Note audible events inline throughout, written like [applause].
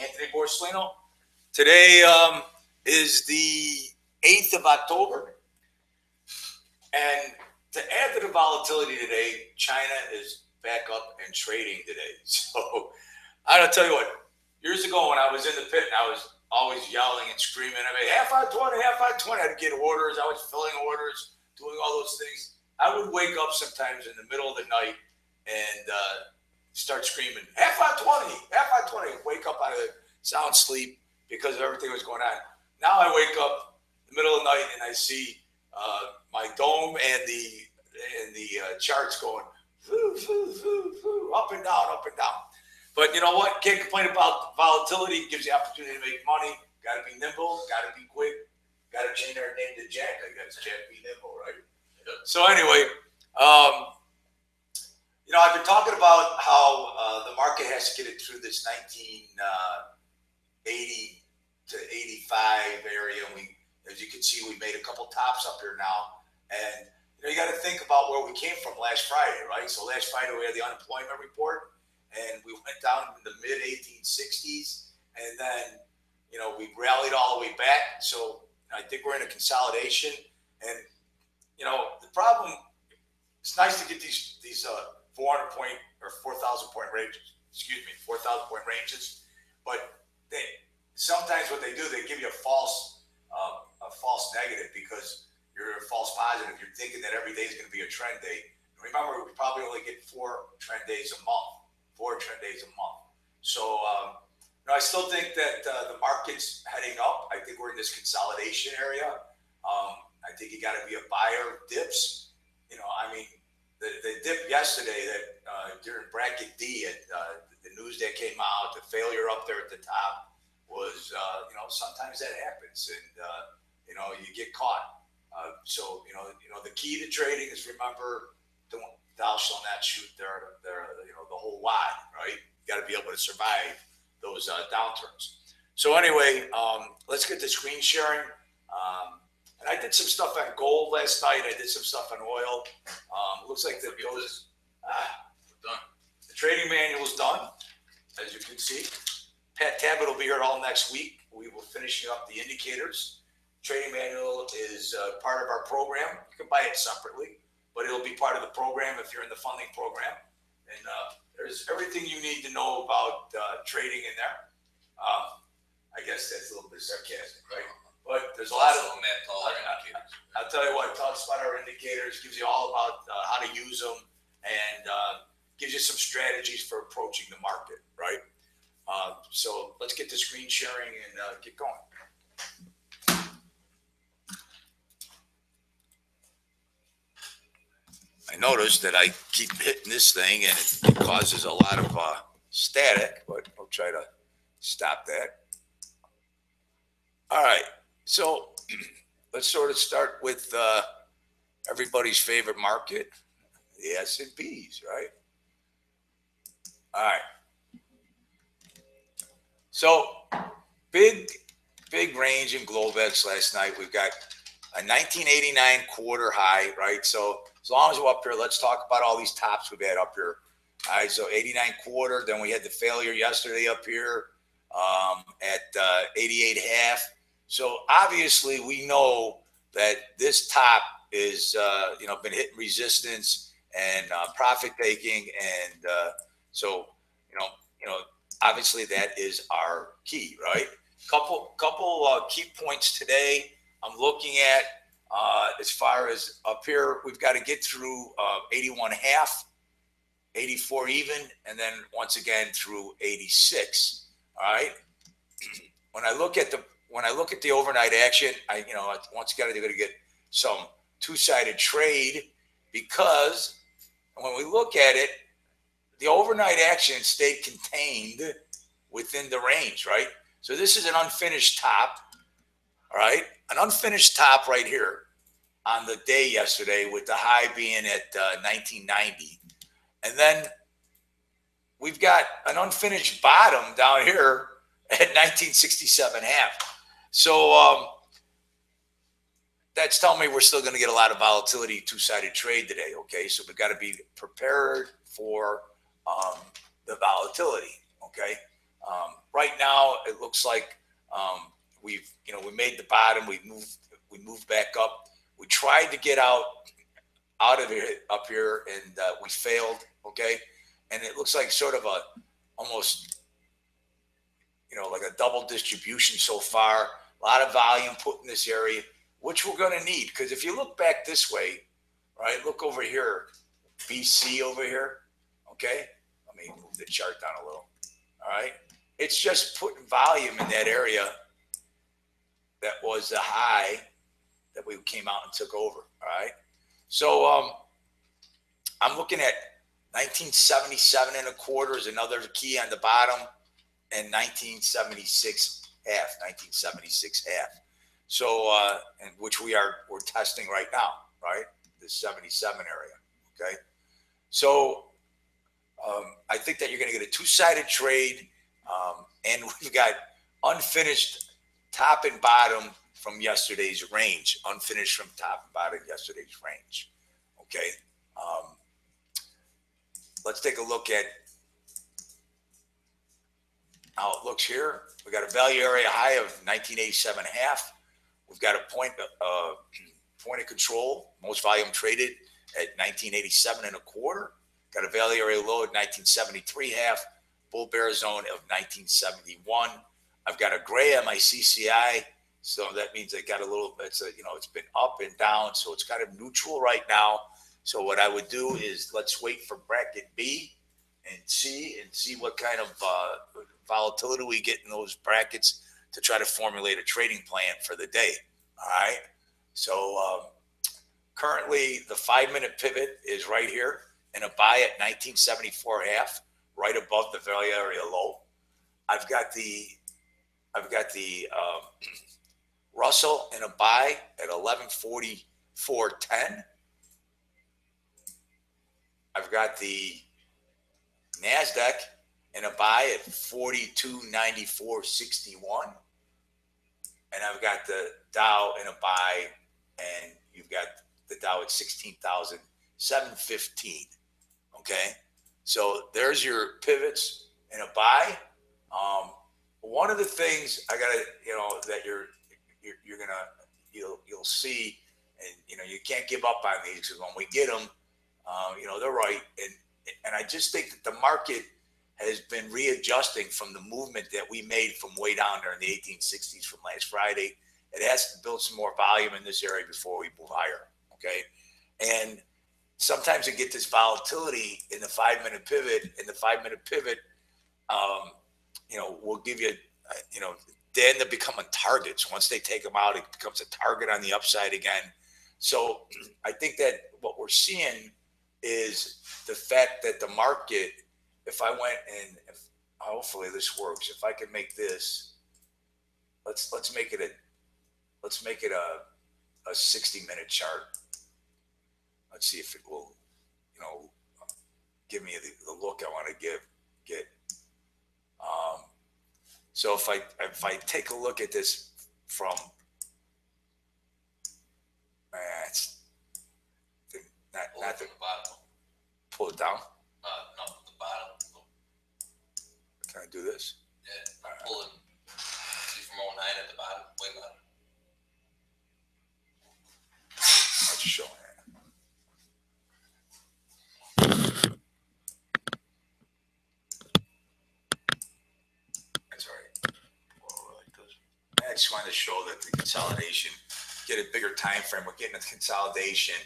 Anthony Borsellino. Today um, is the 8th of October. And to add to the volatility today, China is back up and trading today. [laughs] So I gotta tell you what, years ago when I was in the pit, and I was always yelling and screaming. I mean, half on 20, half on 20. I'd get orders. I was filling orders, doing all those things. I would wake up sometimes in the middle of the night and uh, start screaming, half on 20, half on 20. Wake up out of sound sleep because of everything that was going on. Now I wake up in the middle of the night and I see uh, my dome and the and the uh, charts going up and down, up and down. But you know what? Can't complain about volatility. It gives you opportunity to make money. Got to be nimble. Got to be quick. Got to change our name to Jack. I guess Jack be nimble, right? So anyway, um, you know, I've been talking about how uh, the market has to get it through this 1980 uh, to 85 area. And we, as you can see, we made a couple tops up here now. And you know, you got to think about where we came from last Friday, right? So last Friday we had the unemployment report, and we went down in the mid 1860s, and then you know we rallied all the way back. So I think we're in a consolidation, and you know, the problem. It's nice to get these these uh, 400 point or 4,000 point ranges. Excuse me, 4,000 point ranges. But they sometimes what they do, they give you a false uh, a false negative because you're a false positive. You're thinking that every day is going to be a trend day. Remember, we probably only get four trend days a month. Four trend days a month. So. Um, know, I still think that uh, the market's heading up. I think we're in this consolidation area. Um, I think you got to be a buyer of dips. Dip yesterday that uh, during bracket D, at, uh, the news that came out, the failure up there at the top was, uh, you know, sometimes that happens, and uh, you know, you get caught. Uh, so, you know, you know, the key to trading is remember, don't, thou shalt not shoot their, their, you know, the whole wad, right? You got to be able to survive those uh, downturns. So anyway, um, let's get the screen sharing. Um, I did some stuff on gold last night. I did some stuff on oil. Um, looks like the goes. Ah, done. The trading manual is done, as you can see. Pat Tabbitt will be here all next week. We will finishing up the indicators. Trading manual is uh, part of our program. You can buy it separately, but it'll be part of the program if you're in the funding program. And uh, there's everything you need to know about uh, trading in there. Um, I guess that's a little bit sarcastic, right? But there's a lot of met all our indicators. I'll tell you what, it talks about our indicators, gives you all about uh, how to use them, and uh, gives you some strategies for approaching the market, right? Uh, so let's get to screen sharing and uh, get going. I noticed that I keep hitting this thing and it causes a lot of uh, static, but I'll try to stop that. All right. So [clears throat] let's sort of start with uh, everybody's favorite market, the S and P's, right? All right. So big, big range in Globex last night. We've got a 1989 quarter high, right? So as long as we're up here, let's talk about all these tops we've had up here. All right, so 89 quarter. Then we had the failure yesterday up here um, at uh, 88 half. So obviously, we know that this top is uh, you know been hitting resistance and uh, profit taking, and uh, so you know you know obviously that is our key, right? Couple couple uh, key points today. I'm looking at uh, as far as up here, we've got to get through uh, 81 half, 84 even, and then once again through 86. All right. [clears throat] when I look at the when I look at the overnight action, I you know once again they're going to get some two-sided trade because when we look at it, the overnight action stayed contained within the range, right? So this is an unfinished top, all right? An unfinished top right here on the day yesterday with the high being at uh, 1990. And then we've got an unfinished bottom down here at 1967 half. So um, that's telling me we're still going to get a lot of volatility, two sided trade today. Okay. So we've got to be prepared for um, the volatility. Okay. Um, right now, it looks like um, we've, you know, we made the bottom. We moved, we moved back up. We tried to get out, out of here, up here, and uh, we failed. Okay, and it looks like sort of a almost, you know, like a double distribution so far. A lot of volume put in this area, which we're going to need because if you look back this way, right? Look over here, BC over here. Okay, let me move the chart down a little. All right, it's just putting volume in that area that was the high that we came out and took over. All right, so um, I'm looking at 1977 and a quarter is another key on the bottom, and 1976 half, 1976 half. So, uh, and which we are we're testing right now, right? The 77 area. Okay, so um, I think that you're going to get a two-sided trade, um, and [laughs] we've got unfinished top and bottom from yesterday's range, unfinished from top and bottom yesterday's range. Okay. Um, let's take a look at how it looks here. We got a value area high of 1987 and a half. We've got a point, uh, point of control, most volume traded at 1987 and a quarter. Got a value area low at 1973 half, bull bear zone of 1971. I've got a gray on my CCI, so that means I got a little. It's a you know it's been up and down, so it's kind of neutral right now. So what I would do is let's wait for bracket B and C and see what kind of uh, volatility we get in those brackets to try to formulate a trading plan for the day. All right. So um, currently the five minute pivot is right here and a buy at 1974 half, right above the value area low. I've got the I've got the um, [clears throat] Russell in a buy at 1144.10. I've got the NASDAQ in a buy at 4294.61. And I've got the Dow in a buy, and you've got the Dow at 16,715. Okay. So there's your pivots in a buy. Um, one of the things I got to, you know, that you're, you're, you're to, you'll, you'll see, and, you know, you can't give up on these because when we get them, uh, you know, they're right. And, and I just think that the market has been readjusting from the movement that we made from way down there in the 1860s from last Friday. It has to build some more volume in this area before we move higher. Okay. And sometimes you get this volatility in the five minute pivot. In the five minute pivot, um, you know, will give you, uh, you know, they end up becoming targets. Once they take them out, it becomes a target on the upside again. So [clears throat] I think that what we're seeing is the fact that the market, if I went and if, hopefully this works, if I can make this, let's let's make it a let's make it a a 60 minute chart. Let's see if it will, you know, give me the, the look I want to give get. Um, so if I if I take a look at this from, uh, it's not not the bottom. pull it down. Uh, no, the bottom. Can I do this? Yeah, I'm pulling. See from 09 at the bottom, way bottom. I'll just show it. That's all right. Well, like this. I just wanted to show that the consolidation, get a bigger time frame. We're getting a consolidation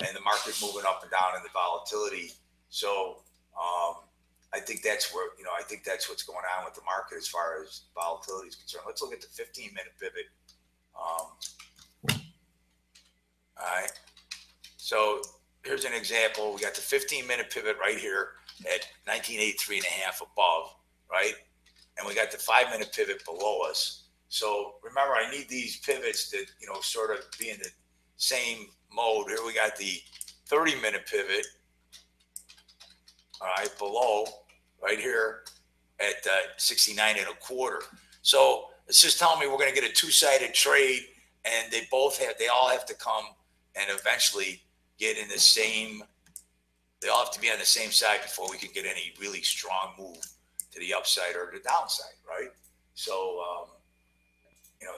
and the market moving up and down and the volatility. So I think that's where you know I think that's what's going on with the market as far as volatility is concerned. Let's look at the 15 minute pivot. Um, all right. So here's an example. We got the 15 minute pivot right here at 1983 and a half above, right? And we got the five minute pivot below us. So remember, I need these pivots to, you know, sort of be in the same mode. Here we got the 30 minute pivot, all right, below, right here at uh, 69 and a quarter. So it's just telling me we're going to get a two sided trade and they both have, they all have to come and eventually get in the same, they all have to be on the same side before we can get any really strong move to the upside or the downside, right? So, um, you know,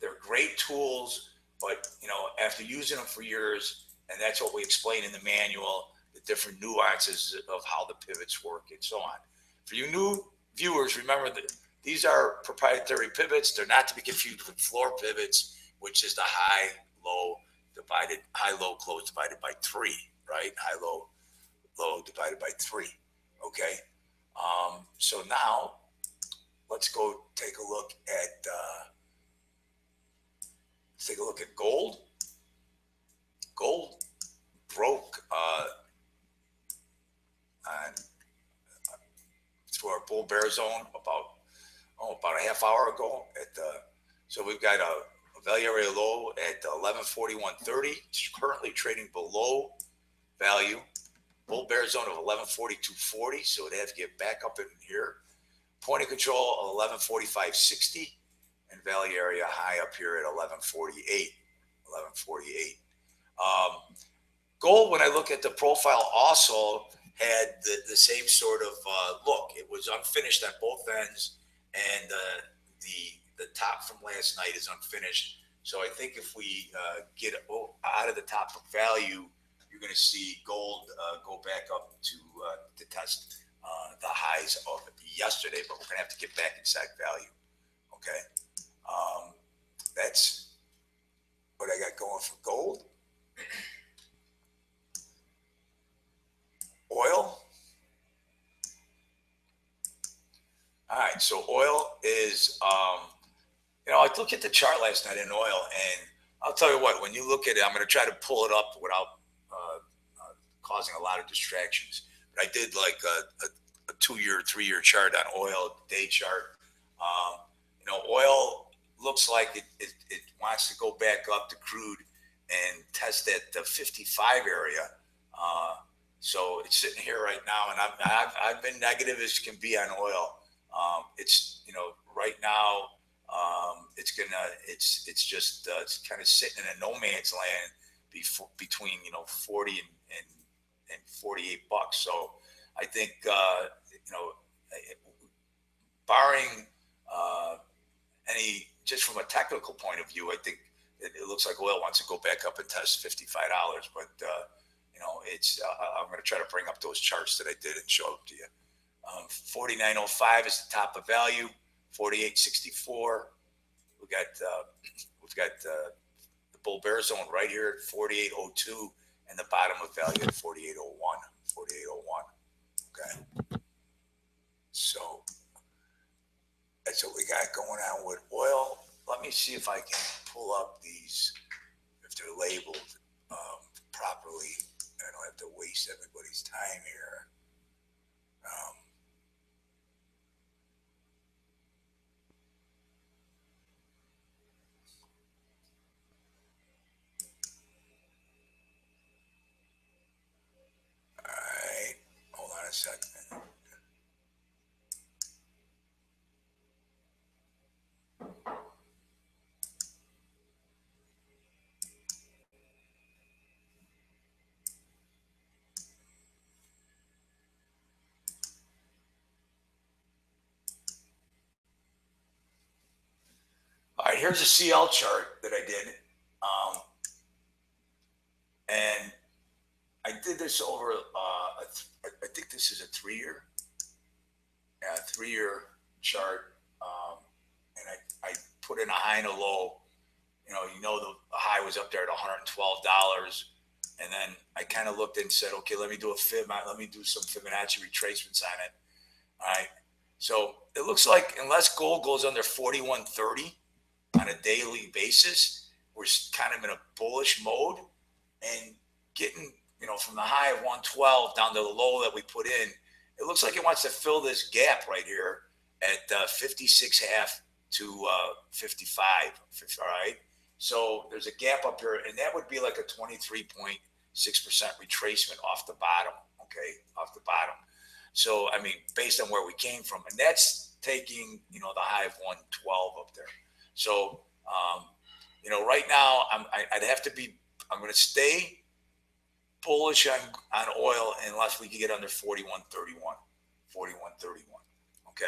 they're great tools, but you know, after using them for years, and that's what we explain in the manual, the different nuances of how the pivots work and so on. For you new viewers, remember that these are proprietary pivots. They're not to be confused with floor pivots, which is the high, low divided, high, low, close divided by three, right? High, low, low divided by three. Okay. Um, so now let's go take a look at, uh, let's take a look at gold. Gold broke, uh, on, uh, through our bull bear zone about, oh, about a half hour ago at the, so we've got a, value area low at eleven forty-one thirty. It's currently trading below value. Bull bear zone of eleven forty-two forty, so it'd have to get back up in here. Point of control eleven forty-five sixty, and value area high up here at eleven forty-eight. Eleven forty-eight. Um, gold, when I look at the profile, also had the, the same sort of uh, look. It was unfinished at both ends, and uh, the the top from last night is unfinished. So I think if we uh, get out of the top of value, you're going to see gold uh, go back up to uh, to test uh, the highs of yesterday, but we're going to have to get back inside value. Okay, um, that's what I got going for gold. Oil. All right, so oil is, um, you know, I looked at the chart last night in oil, and I'll tell you what, when you look at it, I'm going to try to pull it up without uh, uh, causing a lot of distractions. But I did like a, a, a two-year, three-year chart on oil, day chart. Um, you know, oil looks like it, it, it wants to go back up to crude and test that the 55 area. Uh, so it's sitting here right now, and I've, I've, I've been negative as can be on oil. Um, it's you know right now um, it's gonna it's it's just uh, it's kind of sitting in a no man's land before, between you know 40 and, and and 48 bucks. So I think uh, you know barring uh, any just from a technical point of view, I think it, it, looks like oil wants to go back up and test $55, but uh, you know, it's, uh, I'm going to try to bring up those charts that I did and show them to you. Um, 49.05 is the top of value. 48.64. We got uh, [clears throat] we've got uh, the bull bear zone right here at 48.02, and the bottom of value at 48.01. 48.01. Okay. So that's what we got going on with oil. Let me see if I can pull up these if they're labeled um, properly. Have to waste everybody's time here. Um, all right, hold on a second. All right, here's a CL chart that I did. Um, and I did this over, uh, th- I think this is a three year, yeah, three year chart. Um, and I, I put in a high and a low. You know, you know, the high was up there at $112. And then I kind of looked and said, okay, let me do a Fib, let me do some Fibonacci retracements on it. All right. So it looks like unless gold goes under 4130, on a daily basis. We're kind of in a bullish mode and getting, you know, from the high of 112 down to the low that we put in. It looks like it wants to fill this gap right here at uh, 56 half to uh, 55. All right. So there's a gap up here, and that would be like a 23.6% retracement off the bottom. Okay. Off the bottom. So, I mean, based on where we came from, and that's taking, you know, the high of 112 up there. So, um, you know, right now I'm, I, would have to be, I'm going to stay bullish on, on oil unless we can get under 41.31, 41.31. Okay.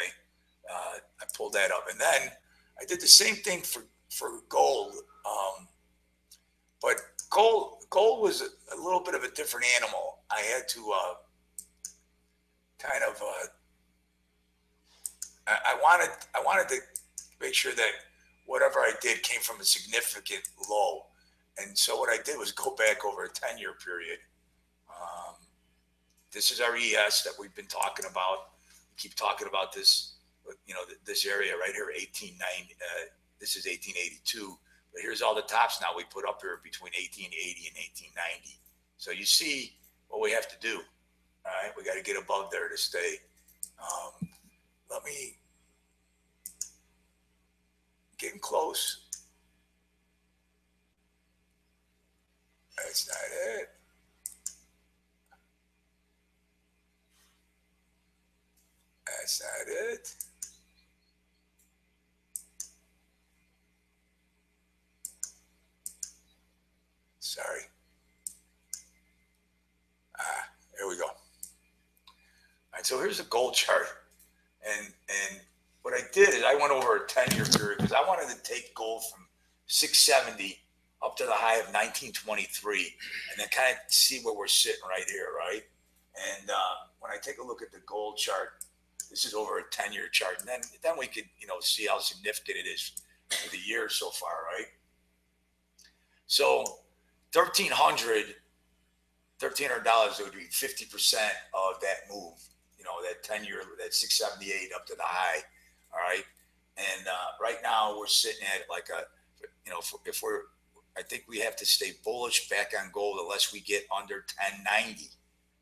Uh, I pulled that up. And then I did the same thing for, for gold. Um, but gold, gold was a, a little bit of a different animal. I had to, uh, kind of, uh, I, I wanted, I wanted to make sure that whatever I did came from a significant low. And so what I did was go back over a 10 year period. Um, this is our ES that we've been talking about. We keep talking about this, you know, this area right here, 1890. Uh, this is 1882. But here's all the tops now we put up here between 1880 and 1890. So you see what we have to do. All right, we got to get above there to stay. Um, let me getting close. That's not it. That's not it. Sorry. Ah, there we go. All right, so here's a gold chart. What I did is I went over a 10 year period because I wanted to take gold from 670 up to the high of 1923 and then kind of see where we're sitting right here, right? And uh, when I take a look at the gold chart, this is over a 10 year chart. And then, then we could, you know, see how significant it is for the year so far, right? So 1300 $1,300 would be 50% of that move, you know, that 10 year, that 678 up to the high. All right. And uh, right now we're sitting at like a, you know, if, we're, I think we have to stay bullish back on gold unless we get under 1090.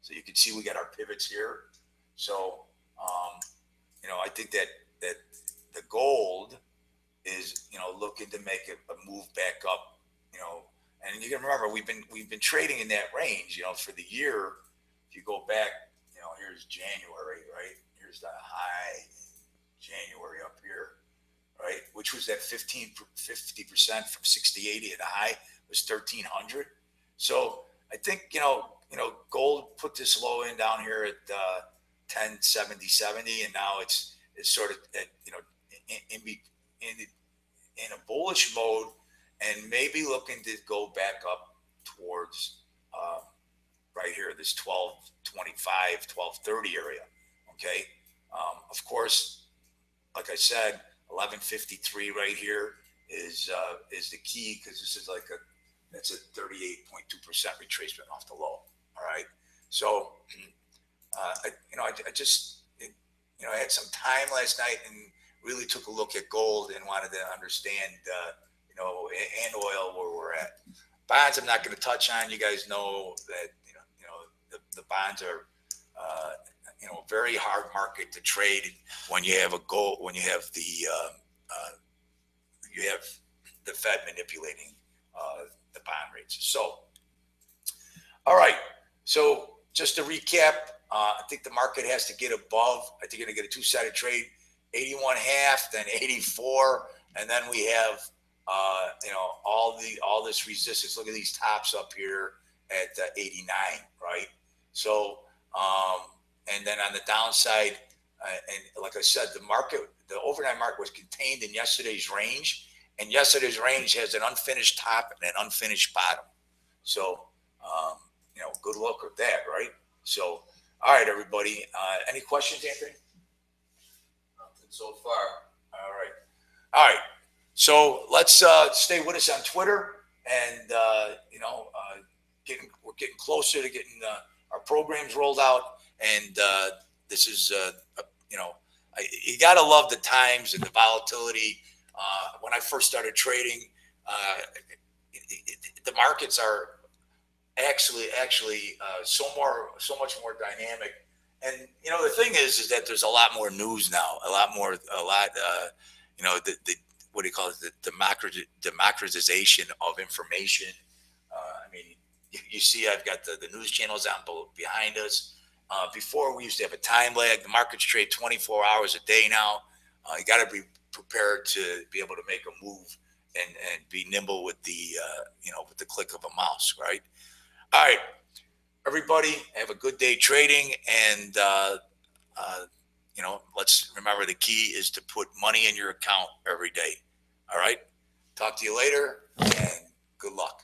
So you can see we got our pivots here. So, um, you know, I think that that the gold is, you know, looking to make a, a move back up. You know, and you can remember we've been we've been trading in that range. You know, for the year. If you go back, you know, here's January, right? Here's the high January up here right? Which was at 15, 50% from 60, 80 at the high was 1300. So I think, you know, you know, gold put this low in down here at uh, 10, 70, 70. And now it's, it's sort of, at, you know, in, in, in, in a bullish mode and maybe looking to go back up towards um, right here, this 1225, 1230 area. Okay. Um, of course, like I said, 1153 right here is uh, is the key because this is like a that's a 38.2 percent retracement off the low. All right, so uh, I, you know I, I just it, you know I had some time last night and really took a look at gold and wanted to understand uh, you know and oil where we're at. Bonds I'm not going to touch on. You guys know that you know you know the, the bonds are uh, you know, very hard market to trade when you have a goal, when you have the, uh, uh, you have the Fed manipulating uh, the bond rates. So, all right. So just to recap, uh, I think the market has to get above. I think you're to get a two-sided trade, 81 half, then 84, and then we have, uh, you know, all the all this resistance. Look at these tops up here at uh, 89, right? So. Um, and then on the downside, uh, and like I said, the market, the overnight market was contained in yesterday's range, and yesterday's range has an unfinished top and an unfinished bottom. So, um, you know, good luck with that, right? So, all right, everybody. Uh, any questions, Anthony? Nothing so far. All right. All right. So let's uh, stay with us on Twitter, and uh, you know, uh, getting we're getting closer to getting uh, our programs rolled out and uh, this is uh, you know I, you got to love the times and the volatility. Uh, when I first started trading, uh, it, it, the markets are actually actually uh, so more so much more dynamic. And you know the thing is is that there's a lot more news now, a lot more, a lot. Uh, you know the, the what do you call it? The democratization of information. I mean, you, you, see, I've got the, the news channels on behind us. Uh, before we used to have a time lag. The markets trade 24 hours a day now. Uh, you got to be prepared to be able to make a move and, and be nimble with the uh, you know with the click of a mouse, right? All right, everybody, have a good day trading, and uh, uh, you know, let's remember the key is to put money in your account every day. All right? Talk to you later and good luck.